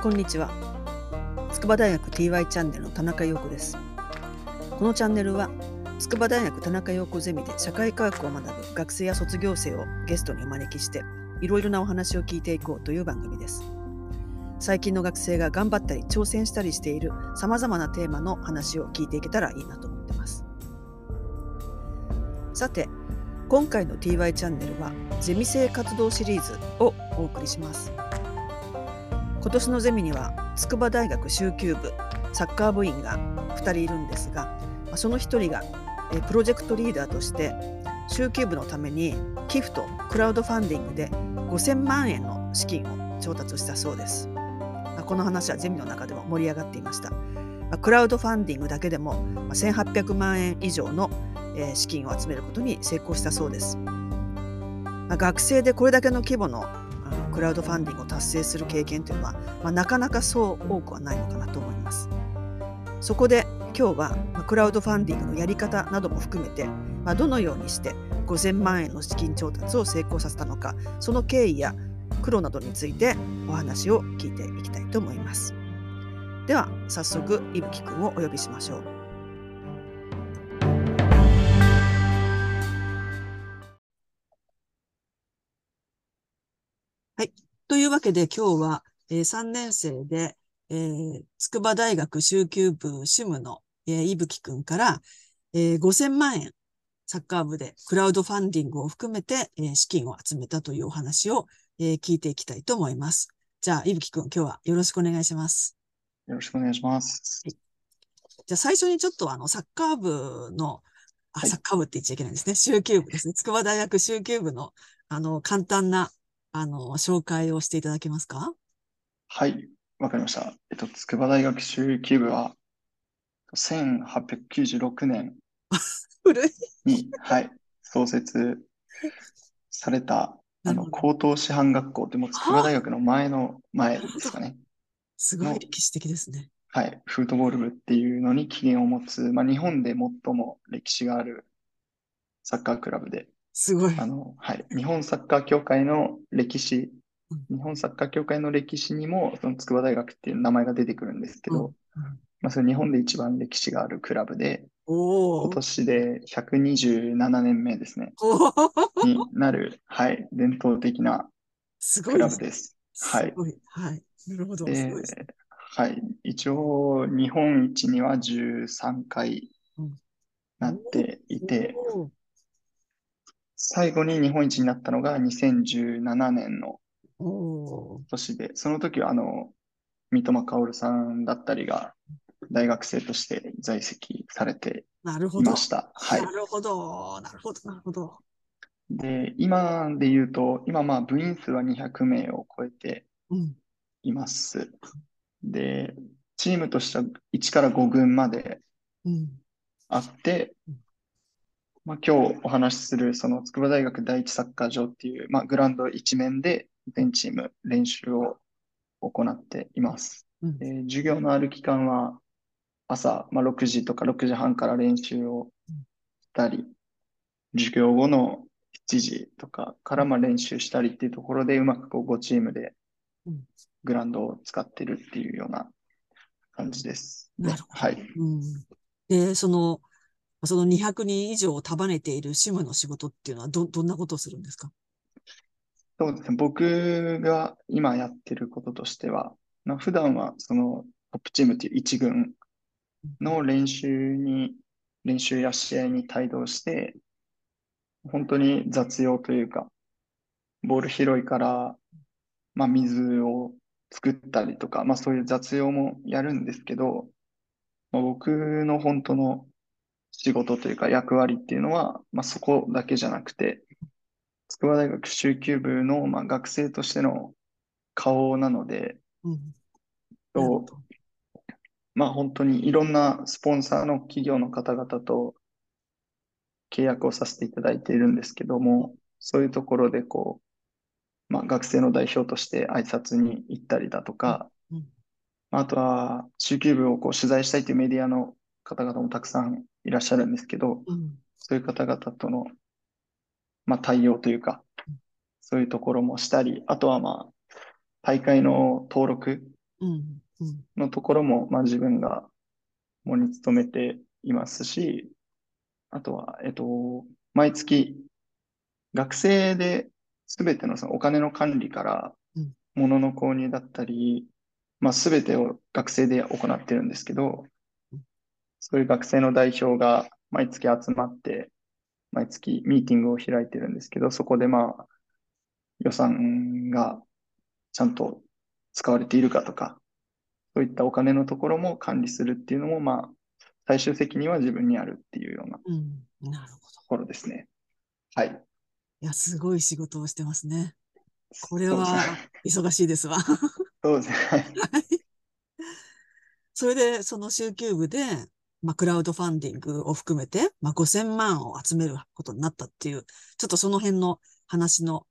こんにちは。筑波大学 TY チャンネルの田中陽子です。このチャンネルは筑波大学田中陽子ゼミで社会科学を学ぶ学生や卒業生をゲストにお招きしていろいろなお話を聞いていこうという番組です。最近の学生が頑張ったり挑戦したりしているさまざまなテーマの話を聞いていけたらいいなと思ってます。さて今回の TY チャンネルはゼミ生活動シリーズをお送りします。今年のゼミには筑波大学修級部サッカー部員が2人いるんですがその1人がプロジェクトリーダーとして修級部のために寄付とクラウドファンディングで5000万円の資金を調達したそうです。この話はゼミの中でも盛り上がっていました。クラウドファンディングだけでも1800万円以上の資金を集めることに成功したそうです。学生でこれだけの規模のクラウドファンディングを達成する経験というのは、まあ、なかなかそう多くはないのかなと思います。そこで今日は、クラウドファンディングのやり方なども含めて、まあ、どのようにして5000万円の資金調達を成功させたのかその経緯や苦労などについてお話を聞いていきたいと思います。では早速いぶきくんをお呼びしましょう。というわけで今日は、えー、3年生で、えー、筑波大学修級部主務の、えー、いぶきくんから、えー、5000万円サッカー部でクラウドファンディングを含めて、えー、資金を集めたというお話を、えー、聞いていきたいと思います。じゃあ、いぶきくん、今日はよろしくお願いします。よろしくお願いします。はい、じゃあ、最初にちょっとあの、サッカー部の、あ、サッカー部って言っちゃいけないんですね。修級部ですね。筑波大学修級部の、あの、簡単なあの、紹介をしていただけますか？はい、わかりました。えっと、筑波大学修級部は、1896年 に、はい、創設された、あの、高等師範学校っても筑波大学の前の前ですかね。すごい歴史的ですね。はい、フートボール部っていうのに起源を持つ、まあ、日本で最も歴史があるサッカークラブで、すごい。あの、はい。日本サッカー協会の歴史、日本サッカー協会の歴史にも、その筑波大学っていう名前が出てくるんですけど、うんまあ、それ日本で一番歴史があるクラブで、今年で127年目ですね。になる、はい、伝統的なクラブです。すはい。はい。なるほど。で、はい。一応、日本一には13回なっていて、最後に日本一になったのが2017年の年で、その時はあの、三笘薫さんだったりが大学生として在籍されていました。はい。なるほど、なるほど、なるほど。で、今で言うと、今まあ部員数は200名を超えています。うん、で、チームとしては1から5軍まであって、うんまあ、今日お話しするその筑波大学第一サッカー場っていう、まあ、グラウンド一面で全チーム練習を行っています。うん、で授業のある期間は朝、まあ、6時とか6時半から練習をしたり、授業後の7時とかからまあ練習したりっていうところでうまくこう5チームでグラウンドを使ってるっていうような感じです。なるほど。はい。うん、で、そのその200人以上を束ねているシムの仕事っていうのはど、どんなことをするんですか？そうですね。僕が今やってることとしては、まあ、普段はそのトップチームっていう一軍の練習に、練習や試合に帯同して、本当に雑用というか、ボール拾いから、まあ、水を作ったりとか、まあ、そういう雑用もやるんですけど、まあ、僕の本当の仕事というか役割っていうのは、まあ、そこだけじゃなくて、筑波大学修級部の、まあ、学生としての顔なので、うん、とまあ、本当にいろんなスポンサーの企業の方々と契約をさせていただいているんですけども、そういうところでこう、まあ、学生の代表として挨拶に行ったりだとか、うん、あとは、中級部をこう取材したいというメディアの方々もたくさんいらっしゃるんですけど、うん、そういう方々との、まあ、対応というか、そういうところもしたり、あとはまあ、大会の登録。のところも、まあ、自分がもに勤めていますし、あとは、えっと、毎月、学生で全てのそのお金の管理からうん、物の購入だったり、まあ、全てを学生で行ってるんですけどうん、そういう学生の代表が毎月集まって、毎月ミーティングを開いてるんですけど、そこでまあ、予算がちゃんと使われているかとか、そういったお金のところも管理するっていうのも、まあ、最終責任は自分にあるっていうようなとうん。なるほど。ころですね。はい。いや、すごい仕事をしてますね。これ。は忙しいですわ。そうですね。はい はいそれで、その週休部で、まあ、クラウドファンディングを含めて、まあ、5000万を集めることになったっていう、ちょっとその辺の話の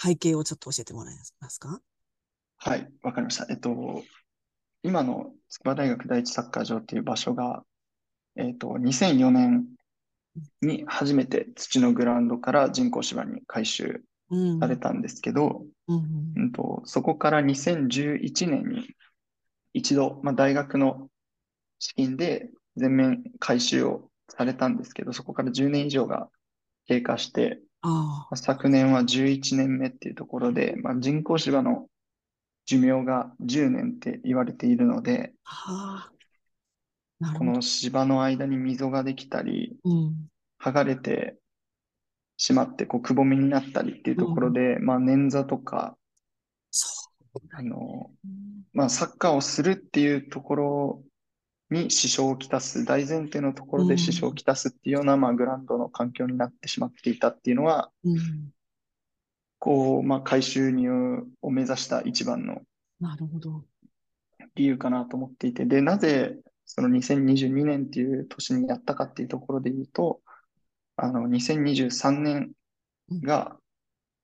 背景をちょっと教えてもらえますか？はい、わかりました。えっと、今の筑波大学第一サッカー場っていう場所が、えっと、2004年に初めて土のグラウンドから人工芝に改修うん。されたんですけど、うん。うんと、そこから2011年に一度、まあ、大学の資金で全面改修をされたんですけど、そこから10年以上が経過して、あまあ昨年は11年目っていうところで、まあ、人工芝の寿命が10年って言われているので、あ。はあ。この芝の間に溝ができたり、うん。剥がれてしまって、こう、くぼみになったりっていうところで、まあ、捻挫とか。あの、うんまあ、サッカーをするっていうところに支障をきたす、大前提のところで支障をきたすっていうような、まあ、グラウンドの環境になってしまっていたっていうのは、うん。こう、まあ、回収入を目指した一番の。理由かなと思っていて、で、なぜその2022年っていう年にやったかっていうところで言うと、あの、2023年が、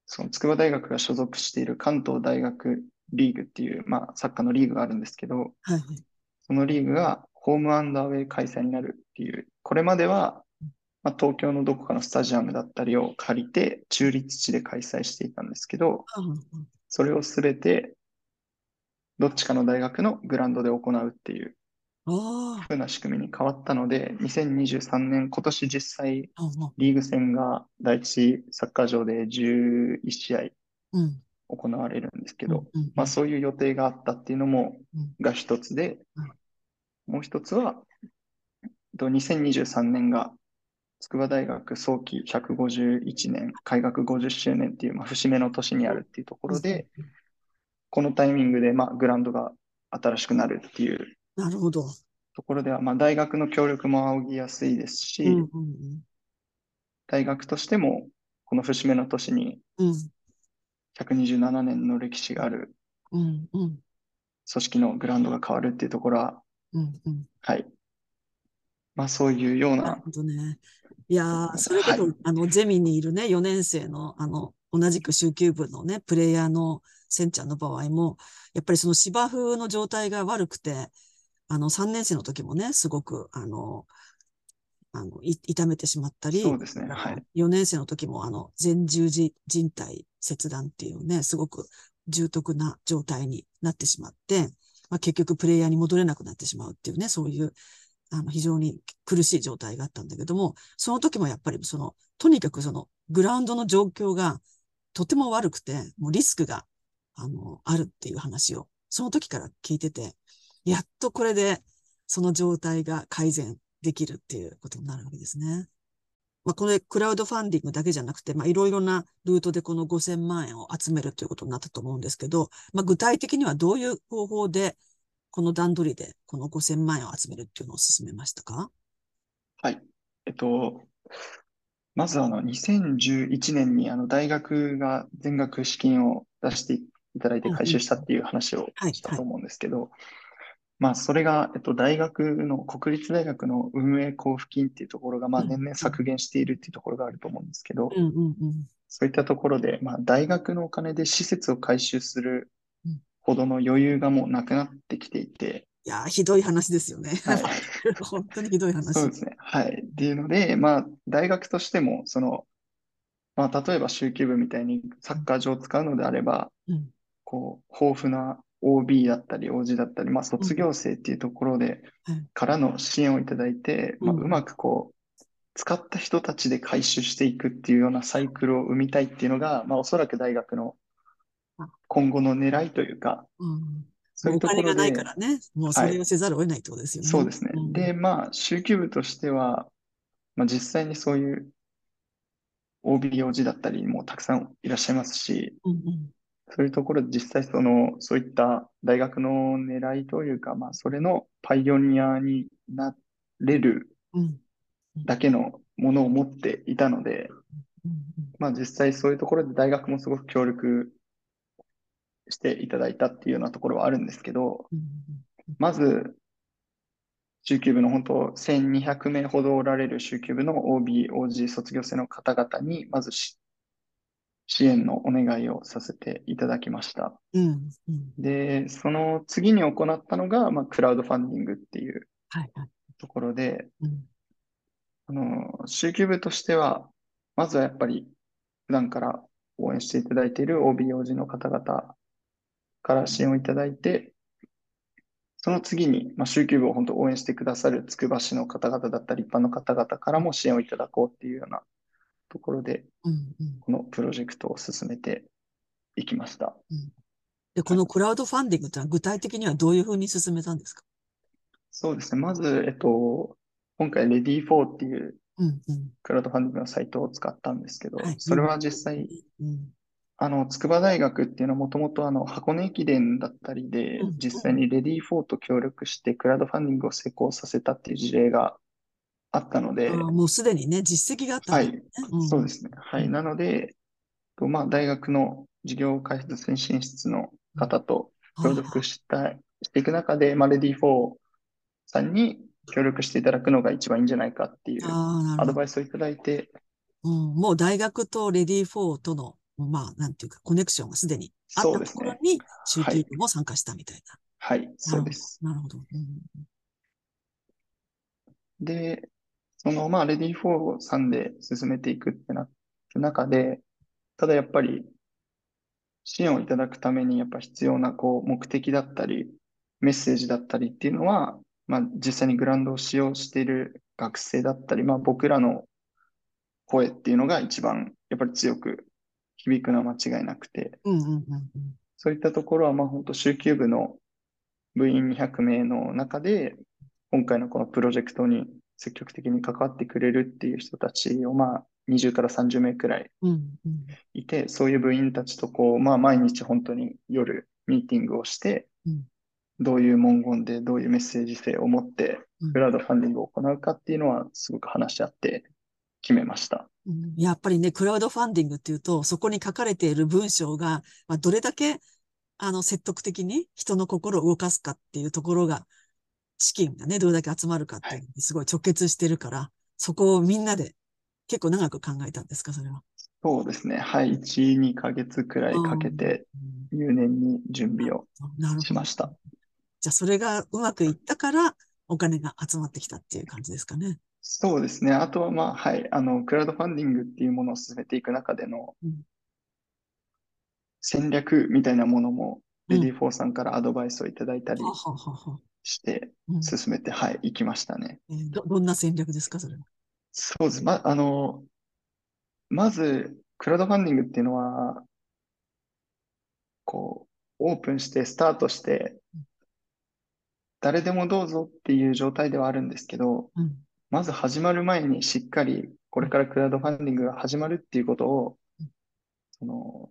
その筑波大学が所属している関東大学リーグっていう、まあ、サッカーのリーグがあるんですけど、はいはい。そのリーグがホームアンダーウェイ開催になるっていう、これまでは、まあ、東京のどこかのスタジアムだったりを借りて、中立地で開催していたんですけど、それをすべて、どっちかの大学のグラウンドで行うっていうあ風な仕組みに変わったので、2023年、今年実際。リーグ戦が第一サッカー場で11試合うん。行われるんですけど、まあそういう予定があったっていうのもうん、が一つでうん、もう一つは、えっと2023年が筑波大学早期151年、開学50周年っていう、まあ、節目の年にあるっていうところで、このタイミングで、まあ、グラウンドが新しくなるっていうなるほど。ところでは、まあ、大学の協力も仰ぎやすいですし、うんうん大学としても、この節目の年にうん。うん127年の歴史がある組織のグラウンドが変わるっていうところは、うんうん。はい。まあ、そういうような、なるほどね。いやー、それこそ、はいあの、ゼミにいるね、4年生の、あの、同じく週休部のね、プレイヤーのセンちゃんの場合も、やっぱりその芝生の状態が悪くて、あの、3年生の時もね、すごく、あの、あの、い痛めてしまったり、そうですね。はい。4年生の時も、あの、前十字靭帯切断っていうね、すごく重篤な状態になってしまって、まあ、結局プレイヤーに戻れなくなってしまうっていうね、そういう、あの、非常に苦しい状態があったんだけども、その時もやっぱりその、とにかくその、グラウンドの状況がとても悪くて、もうリスクが、あの、あるっていう話を、その時から聞いてて、やっとこれで、その状態が改善できるっていうことになるわけですね。まあ、これ、クラウドファンディングだけじゃなくて、まあ、いろいろなルートでこの5000万円を集めるということになったと思うんですけど、まあ、具体的にはどういう方法で、この段取りでこの5000万円を集めるっていうのを進めましたか？はい。えっと、まずあの、2011年にあの、大学が全額資金を出していただいて回収したっていう話をはい。したと思うんですけど、まあ、それが、えっと、大学の、国立大学の運営交付金っていうところが、まあ、うん年々削減しているっていうところがあると思うんですけど、うんうんうん。そういったところで、まあ、大学のお金で施設を改修するうんほどの余裕がもうなくなってきていて、いやー、ひどい話ですよね。はい。本当にひどい話。そうですね。はい。っていうので、まあ、大学としても、その、まあ、例えば週休部みたいにサッカー場を使うのであれば、うんこう、豊富な OB だったり OG だったり、まあ、卒業生っていうところではい。からの支援をいただいて、まあ、うまくこう、使った人たちで回収していくっていうようなサイクルを生みたいっていうのが、まあ、おそらく大学の今後の狙いというか、うん。そういうお金がところで、ないからね、もうそれをせざるを得ないってことですよね。そうですね。ん。で、まあ、集級部としては、まあ、実際にそういう OB、OG だったりもたくさんいらっしゃいますし、うんうんそういうところで実際その、そういった大学の狙いというか、まあ、それのパイオニアになれるうん。だけのものを持っていたので、うん。まあ、実際そういうところで大学もすごく協力していただいたっていうようなところはあるんですけど、うん。まず、中級部の本当1200名ほどおられる中級部の OB、OG 卒業生の方々に、まずし支援のお願いをさせていただきました。うんうん。で、その次に行ったのが、まあ、クラウドファンディングっていうところで、うん。あの、中級部としては、まずはやっぱり普段から応援していただいている OB、OG の方々から支援をいただいて、その次に、まあ、中級部を本当応援してくださるつくば市の方々だったり、一般の方々からも支援をいただこうっていうようなところで、うんうん。このプロジェクトを進めていきました。で、このクラウドファンディングってのは具体的にはどういうふうに進めたんですか？そうですね。まず、えっと、今回 Ready4 っていうクラウドファンディングのサイトを使ったんですけどはい、それは実際、うんあの、筑波大学っていうのはもともとあの、箱根駅伝だったりでうん、実際にレディー4と協力してクラウドファンディングを成功させたっていう事例があったので、もうすでにね、実績があったはいんだよね。んそうですね。はい。なので、とまあ、大学の事業開発推進室の方と協力した、していく中で、まあ、レディー4さんに協力していただくのが一番いいんじゃないかっていう。アドバイスをいただいて、うん、もう大学とレディー4との、まあ、なんていうか、コネクションがすでにあった。ところに、中級部も参加したみたいはい、そうです。な。なるほど。うんで、その、まあ、レディー4さんで進めていくってなった中で、ただやっぱり、支援をいただくためにやっぱ必要な、こう、目的だったり、メッセージだったりっていうのは、まあ、実際にグラウンドを使用している学生だったり、まあ、僕らの声っていうのが一番、やっぱり強く響くのは間違いなくて、そういったところは、まあ、本当、週休部の部員200名の中で、今回のこのプロジェクトに積極的に関わってくれるっていう人たちを、まあ、20から30名くらいうんうん。いて、そういう部員たちとこう、まあ、毎日本当に夜ミーティングをしてうん、どういう文言でどういうメッセージ性を持ってうん。クラウドファンディングを行うかっていうのはすごく話し合って決めました。うん。やっぱりね、クラウドファンディングっていうと、そこに書かれている文章が、まあ、どれだけ、あの、説得的に人の心を動かすかっていうところが、資金がね、どれだけ集まるかっていうのにすごい直結してるから、そこをみんなで結構長く考えたんですか、それは？そうですね。はい。1、2ヶ月くらいかけてうん入念に準備を。しました。じゃあ、それがうまくいったから、お金が集まってきたっていう感じですかね。そうですね。あとは、まあ、はい。あの、クラウドファンディングっていうものを進めていく中でのうん戦略みたいなものも、うんレディフォーさんからアドバイスをいただいたりはははは。してうん進めて、はい、行きましたね。えーど、どんな戦略ですか、それは？そうです。ま、あの、まず、クラウドファンディングっていうのは、こう、オープンして、スタートして、誰でもどうぞっていう状態ではあるんですけど、うん。まず始まる前にしっかり、これからクラウドファンディングが始まるっていうことをうん、その、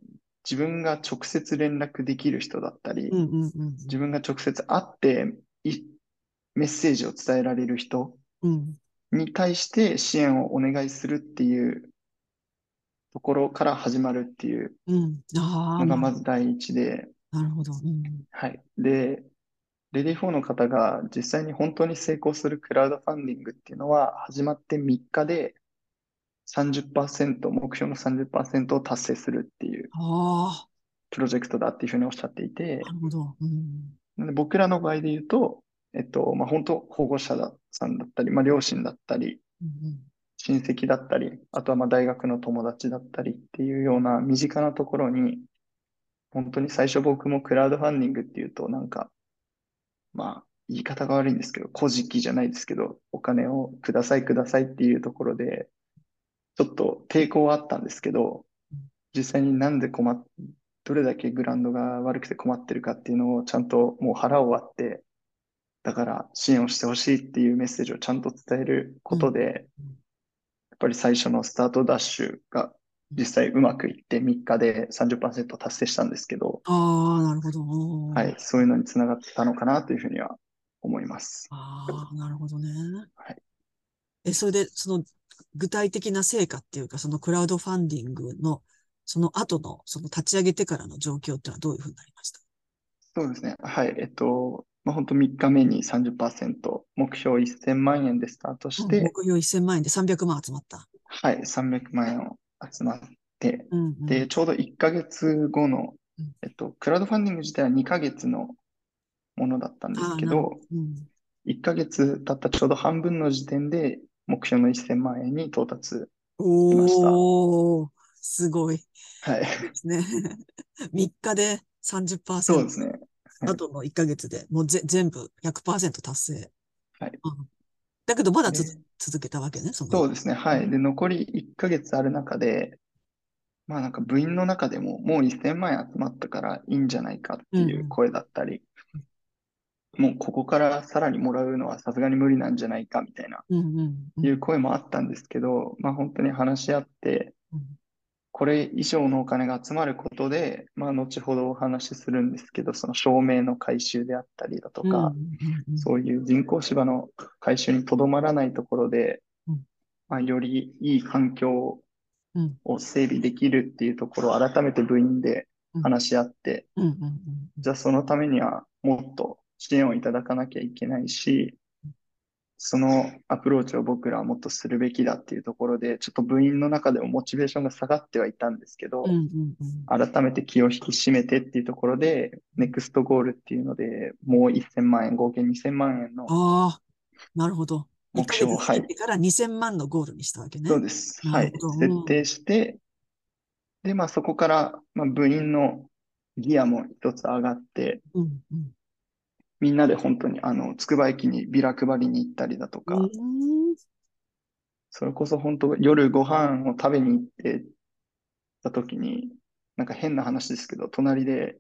自分が直接連絡できる人だったりう、んうんうん自分が直接会っていメッセージを伝えられる人うん。に対して支援をお願いするっていうところから始まるっていうのがなまず第一で、なるほど。うん。はい。で、レディフォーの方が実際に本当に成功するクラウドファンディングっていうのは始まって3日で30%、目標の30%を達成するっていうあプロジェクトだっていうふうにおっしゃっていてあ、な、るほど。うん。なので僕らの場合で言うと、えっと、まあ、本当保護者ださんだったり、まあ、両親だったり、うん親戚だったり、あとはまあ大学の友達だったりっていうような身近なところに本当に最初僕もクラウドファンディングっていうと、なんか、まあ、言い方が悪いんですけど、古事記じゃないですけど、お金をくださいくださいっていうところで、ちょっと抵抗はあったんですけど、実際になんで困っ、どれだけグラウンドが悪くて困ってるかっていうのをちゃんともう腹を割って、だから支援をしてほしいっていうメッセージをちゃんと伝えることで、うんやっぱり最初のスタートダッシュが実際うまくいって3日で30%達成したんですけど、ああ、なるほど。はい、そういうのにつながったのかなというふうには思います。ああ、なるほどね。はい。え、それで、その具体的な成果っていうか、そのクラウドファンディングの、その後の、その立ち上げてからの状況っていうのはどういうふうになりました？そうですね。はい。えっと、まあ、本当3日目に30%、目標1000万円でスタートして、うん目標1000万円で300万集まった？はい、300万円を集まって、うんうん。で、ちょうど1ヶ月後のうん、えっと、クラウドファンディング自体は2ヶ月のものだったんですけど、ど。うん。1ヶ月経ったちょうど半分の時点で目標の1000万円に到達しました。おー、すごいはい。ですね。3日でそう30%、ですね。はいあとの1ヶ月でもうぜ全部100%達成。はい。うん。だけどまだつで、続けたわけね、その。そうですね。はい。で、残り1ヶ月ある中で、まあなんか部員の中でももう1000万円集まったからいいんじゃないかってうんいう声だったり、もうここからさらにもらうのはさすがに無理なんじゃないかみたいな、うんうんうんいう声もあったんですけど、まあ本当に話し合って、うんこれ以上のお金が集まることで、まあ後ほどお話しするんですけど、その照明の回収であったりだとか、そういう人工芝の回収にとどまらないところでうん、まあ、よりいい環境うん。を整備できるっていうところを改めて部員で話し合って、じゃあそのためにはもっと支援をいただかなきゃいけないし、そのアプローチを僕らはもっとするべきだっていうところで、ちょっと部員の中でもモチベーションが下がってはいたんですけどうん、うんうん改めて気を引き締めてっていうところで、ネクストゴールっていうので、もう1000万円、合計2000万円のああ、なるほど。1ヶ目標を、はいから2000万のゴールにしたわけね。そうです。なはい。設定して、で、まあそこから、まあ、部員のギアも一つ上がって、うんうんみんなで本当にあの、つくば駅にビラ配りに行ったりだとか、うんそれこそ本当夜ご飯を食べに行ってた時に、なんか変な話ですけど、隣で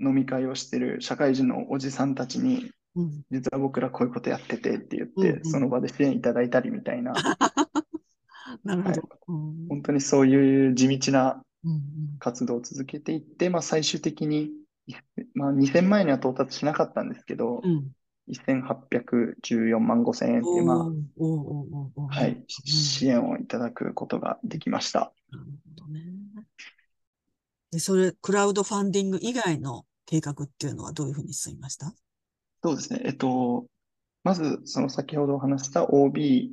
飲み会をしてる社会人のおじさんたちに、うん。実は僕らこういうことやっててって言って、うんうん。その場で支援いただいたりみたいな、なるほど。はい。うん。本当にそういう地道なうん。活動を続けていって、まあ、最終的に、まあ、2000万円には到達しなかったんですけどう、ん1814万5千円っていう、まあ、ーはい、うん支援をいただくことができました。なるほどね。で、それ、クラウドファンディング以外の計画っていうのはどういうふうに進みました？そうですね。えっと、まず、その先ほどお話した OB、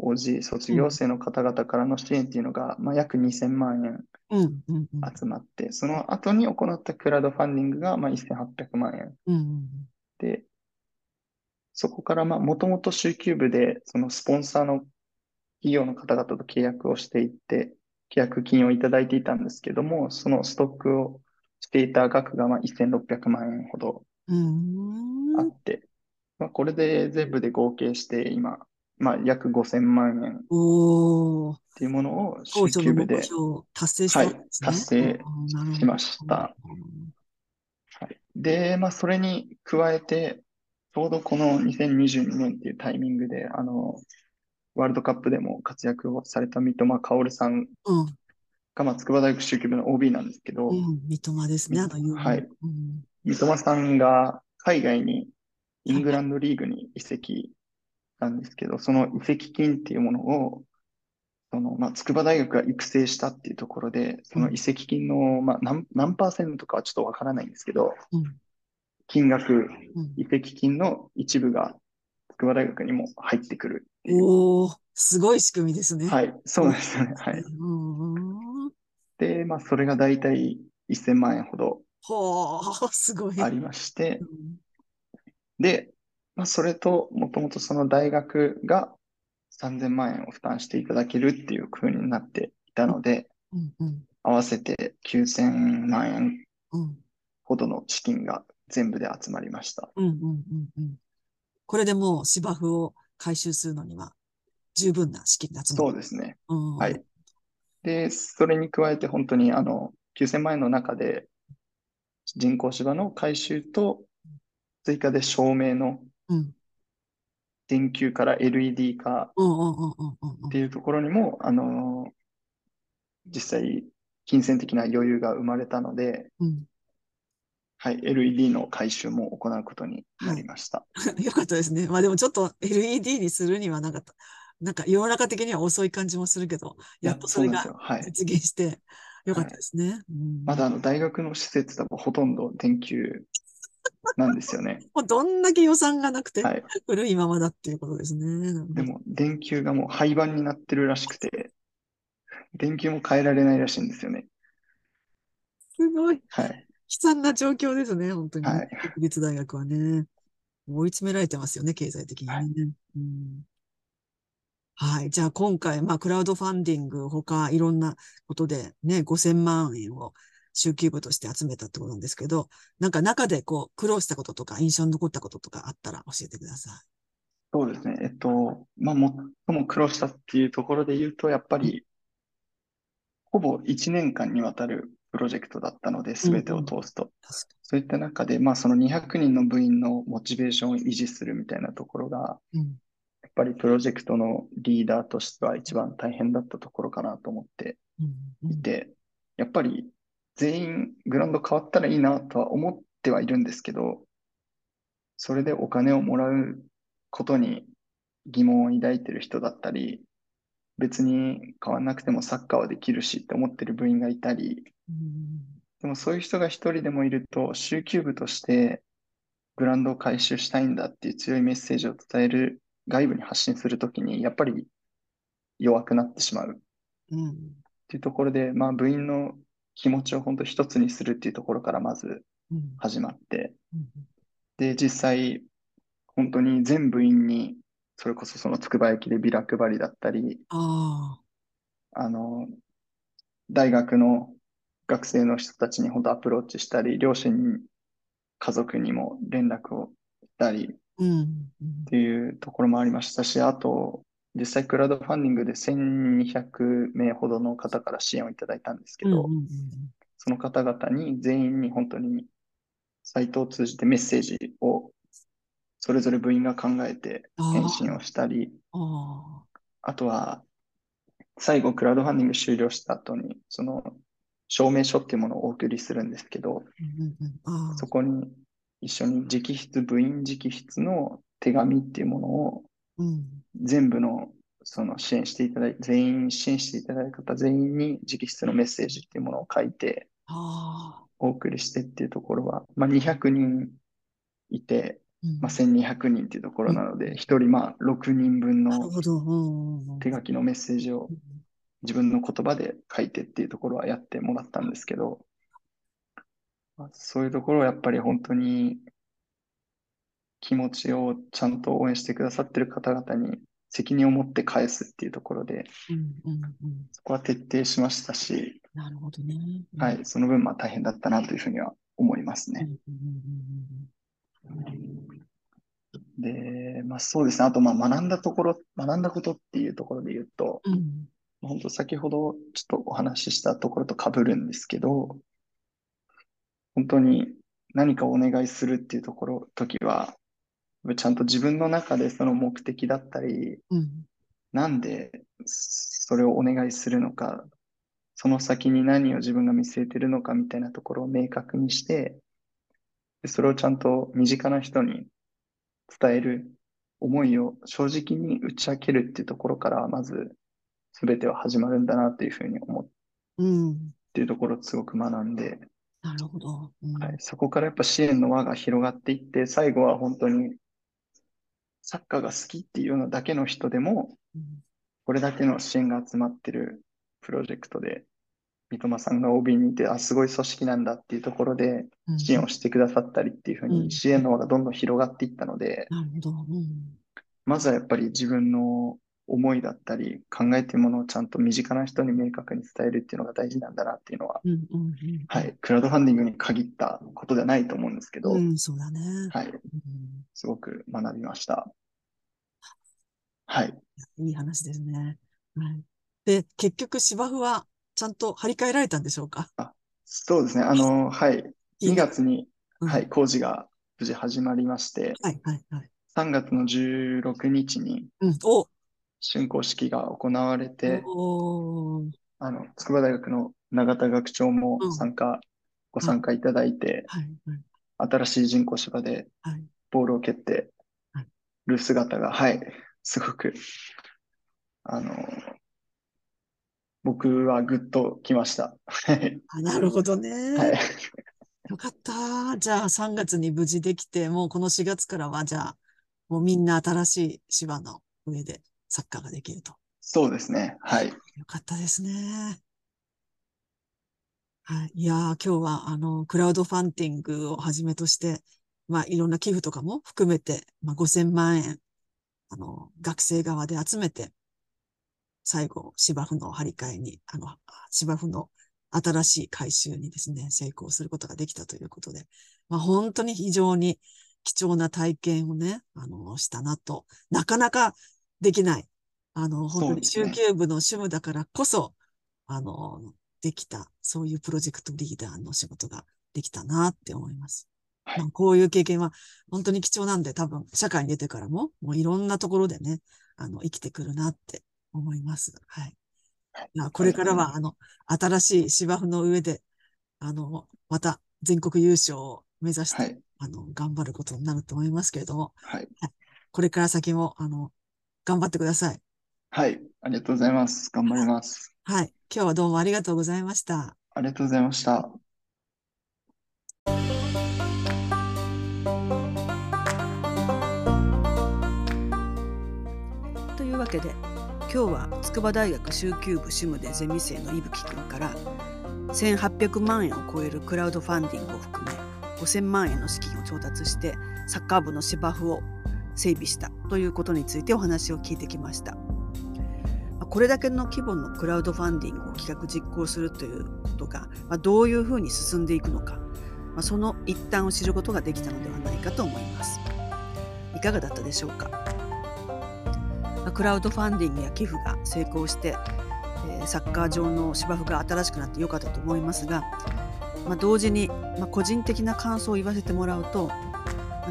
OG、卒業生の方々からの支援っていうのが、まあ、約2000万円集まって、その後に行ったクラウドファンディングが、まあ、1800万円。で、そこから、まあ、もともと週休部で、そのスポンサーの企業の方々と契約をしていって、契約金をいただいていたんですけども、そのストックをしていた額が、まあ、1600万円ほど。あって、まあ、これで全部で合計して、今、まあ、約5000万円っていうものを当初の目週休部で、達成したはい。達成しました。はい。で、まあ、それに加えて、ちょうどこの2022年っていうタイミングで、あの、ワールドカップでも活躍をされた三笘薫さんうん、が、まあ、筑波大学中級部の OB なんですけど、うん、三笘ですね、あの有名なはいうん三笘さんが海外に、イングランドリーグに移籍なんですけど、その移籍金っていうものを、その、まあ、筑波大学が育成したっていうところで、その移籍金の、まあ、何、何パーセントかはちょっとわからないんですけど、うん金額、うん移籍金の一部が筑波大学にも入ってくるっていう。おー、すごい仕組みですね。はい、そうなんですよね。はい。で、まあ、それが大体1000万円ほどほー、すごい。ありましてう、んで、まあ、それと、もともとその大学が3000万円を負担していただけるっていう風になっていたので、うんうん合合わせて9000万円うん。ほどの資金が全部で集まりました。うんうんうんうん。これでもう芝生を回収するのには十分な資金が集まる。そうですね。うん。はい。で、それに加えて本当にあの、9000万円の中で人工芝の回収と追加で照明のうん。電球から LED 化うんうんうんうんうんうんっていうところにも、あの実際、金銭的な余裕が生まれたので、うん。はい、LED の回収も行うことになりました。よかったですね。まあでもちょっと LED にするにはなんか、なんか世の中的には遅い感じもするけど、いややっとそれがそうなんですよ。はい。実現してよかったですね。うんまだあの大学の施設だとほとんど電球なんですよね。もうどんだけ予算がなくてはい。古いままだっていうことですね。でも電球がもう廃盤になってるらしくて、電球も変えられないらしいんですよね。すごい。はい。悲惨な状況ですね、本当にね。はい国立大学はね。追い詰められてますよね、経済的にね。はいうんはい。じゃあ今回、まあ、クラウドファンディング、他いろんなことでね、5000万円を集金部として集めたってことなんですけど、なんか中でこう、苦労したこととか、印象に残ったこととかあったら教えてくださそうですね。えっと、まあ、最も苦労したっていうところで言うと、やっぱり、ほぼ1年間にわたるプロジェクトだったので、すべてを通すと。い。確かそういった中で、まあ、その200人の部員のモチベーションを維持するみたいなところが、に。やっぱりプロジェクトのリーダーとしては一番大変だったところかなと思ってうん。うん。いて、やっぱり全員グラウンド変わったらいいなとは思ってはいるんですけど、それでお金をもらうことに疑問を抱いてる人だったり、別に変わんなくてもサッカーはできるしって思ってる部員がいたり、うん。でもそういう人が一人でもいると、集球部としてグラウンドを回収したいんだっていう強いメッセージを伝える、外部に発信するときに、やっぱり弱くなってしまうっうん。ていうところで、まあ部員の気持ちを本当一つにするっていうところからまずうん。始まって、うん。で、実際、本当に全部員に、それこそそのつくば駅でビラ配りだったり、あの、大学の学生の人たちに本当アプローチしたり、両親、家族にも連絡をしたりっうん。うんていうところもありましたし、あと、実際クラウドファンディングで1200名ほどの方から支援をいただいたんですけど、うんうんその方々に全員に本当にサイトを通じてメッセージをそれぞれ部員が考えて返信をしたり、ああとは最後クラウドファンディング終了した後にその証明書っていうものをお送りするんですけど、あ。うんうん。そこに一緒に直筆、部員直筆の手紙っていうものをうん。全部のその支援していただい全員支援していただいた方全員に直筆のメッセージっていうものを書いて。お送りしてっていうところは、まあ、200人いて、うん。まあ、1200人っていうところなので、1人まあ6人分の手書きのメッセージを自分の言葉で書いてっていうところはやってもらったんですけど、まあそういうところはやっぱり本当に気持ちをちゃんと応援してくださってる方々に責任を持って返すっていうところで、うんうんうん。そこは徹底しましたし、なるほどね。うんはい、その分まあ大変だったなというふうには思いますね。うんうんうんで、まあそうですね。あとまあ学んだところ、学んだことっていうところで言うと、うんうん本当先ほどちょっとお話ししたところと被るんですけど、本当に何かお願いするっていうところ、時は、ちゃんと自分の中でその目的だったり、うん。なんでそれをお願いするのか、その先に何を自分が見据えてるのかみたいなところを明確にして、でそれをちゃんと身近な人に伝える思いを正直に打ち明けるっていうところから、まず全ては始まるんだなというふうに思っうん。ているところをすごく学んで、なるほど。うん。はい、そこからやっぱ支援の輪が広がっていって、最後は本当にサッカーが好きっていうようなだけの人でも、うんこれだけの支援が集まってるプロジェクトで、三笘さんが OB にいて、あ、すごい組織なんだっていうところでうん支援をしてくださったりっていうふううんに支援の輪がどんどん広がっていったので、まずはやっぱり自分の思いだったり考えているものをちゃんと身近な人に明確に伝えるっていうのが大事なんだなっていうのは、うんうんうん。はい、クラウドファンディングに限ったことではないと思うんですけど、うん、そうだね。はい、うんすごく学びました。はい。いい話ですね。はい。で、結局芝生はちゃんと張り替えられたんでしょうか？そうですね。あの、はい。2月に、うんはい、工事が無事始まりまして、はい、はい、はい。3月の16日にうん、お、竣工式が行われて、おー、あの、筑波大学の永田学長もうん参加、ご参加いただいて、はい、はい、新しい人工芝ではい。ボールを蹴ってはいる姿が、はい、すごく、あの、僕はグッときました。はい。あ、なるほどね。はい。よかった。じゃあ3月に無事できて、もうこの4月からは、じゃあ、もうみんな新しい芝の上でサッカーができると。そうですね。はい。よかったですね。はい。いやー、今日は、あの、クラウドファンディングをはじめとして、まあ、いろんな寄付とかも含めて、まあ、5000万円、あの、学生側で集めて、最後、芝生の張り替えに、あの、芝生の新しい改修にですね、成功することができたということで、まあ、本当に非常に貴重な体験をね、あの、したなと、なかなかできない。あの、本当に中級部の主務だからこそ、あの、できた、そういうプロジェクトリーダーの仕事ができたなって思います。はいまあこういう経験は本当に貴重なんで、多分社会に出てからも、もういろんなところでね、あの、生きてくるなって思います。はい。はいいやこれからは、あの、新しい芝生の上で、あの、また全国優勝を目指して、はい。あの、頑張ることになると思いますけれども、はい。これから先も、あの、頑張ってください。はい。ありがとうございます。頑張ります。はい。今日はどうもありがとうございました。ありがとうございました。けで今日は筑波大学修級部主務でゼミ生の伊吹くんから1800万円を超えるクラウドファンディングを含め5000万円の資金を調達してサッカー部の芝生を整備したということについてお話を聞いてきました。まこれだけの規模のクラウドファンディングを企画実行するということが、ま、どういうふうに進んでいくのか、ま、その一端を知ることができたのではないかと思います。いかがだったでしょうか？クラウドファンディングや寄付が成功して、えーサッカー場の芝生が新しくなってよかったと思いますが、まあ、同時に、まあ、個人的な感想を言わせてもらうと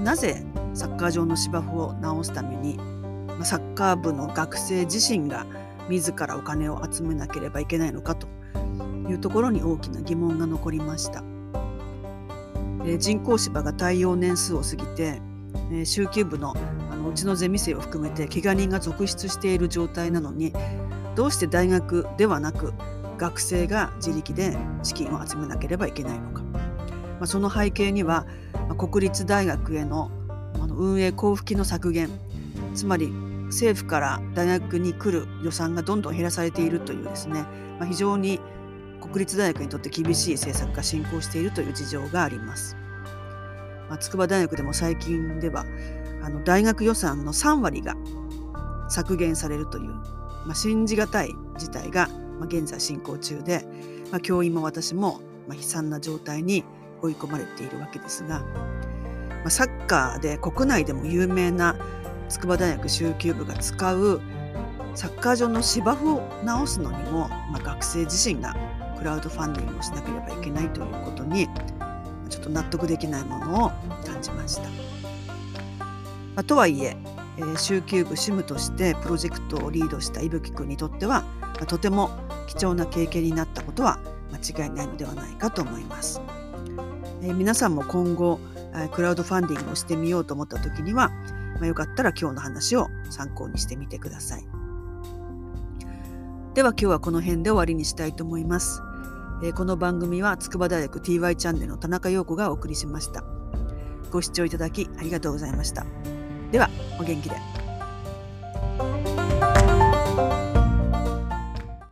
なぜサッカー場の芝生を直すために、まあサッカー部の学生自身が自らお金を集めなければいけないのかというところに大きな疑問が残りました。え人工芝が耐用年数を過ぎて、えー週休部のうちのゼミ生を含めて怪我人が続出している状態なのにどうして大学ではなく学生が自力で資金を集めなければいけないのか、まあ、その背景には、ま国立大学へのあの運営交付金の削減つまり政府から大学に来る予算がどんどん減らされているというですね、まあ、非常に国立大学にとって厳しい政策が進行しているという事情があります。まあ、筑波大学でも最近ではあの大学予算の3割が削減されるという、まあ、信じがたい事態が、まあ、現在進行中で、まあ、教員も私も、まあ、悲惨な状態に追い込まれているわけですが、まあ、サッカーで国内でも有名な筑波大学修級部が使うサッカー場の芝生を直すのにも、まあ、学生自身がクラウドファンディングをしなければいけないということにちょっと納得できないものを感じました。まあ、とはいええー、週休部主務としてプロジェクトをリードした伊吹くんにとっては、まあ、とても貴重な経験になったことは間違いないのではないかと思います。えー皆さんも今後、えークラウドファンディングをしてみようと思った時には、まあ、よかったら今日の話を参考にしてみてください。では今日はこの辺で終わりにしたいと思います。えーこの番組は筑波大学 TY チャンネルの田中陽子がお送りしました。ご視聴いただきありがとうございました。では、お元気で。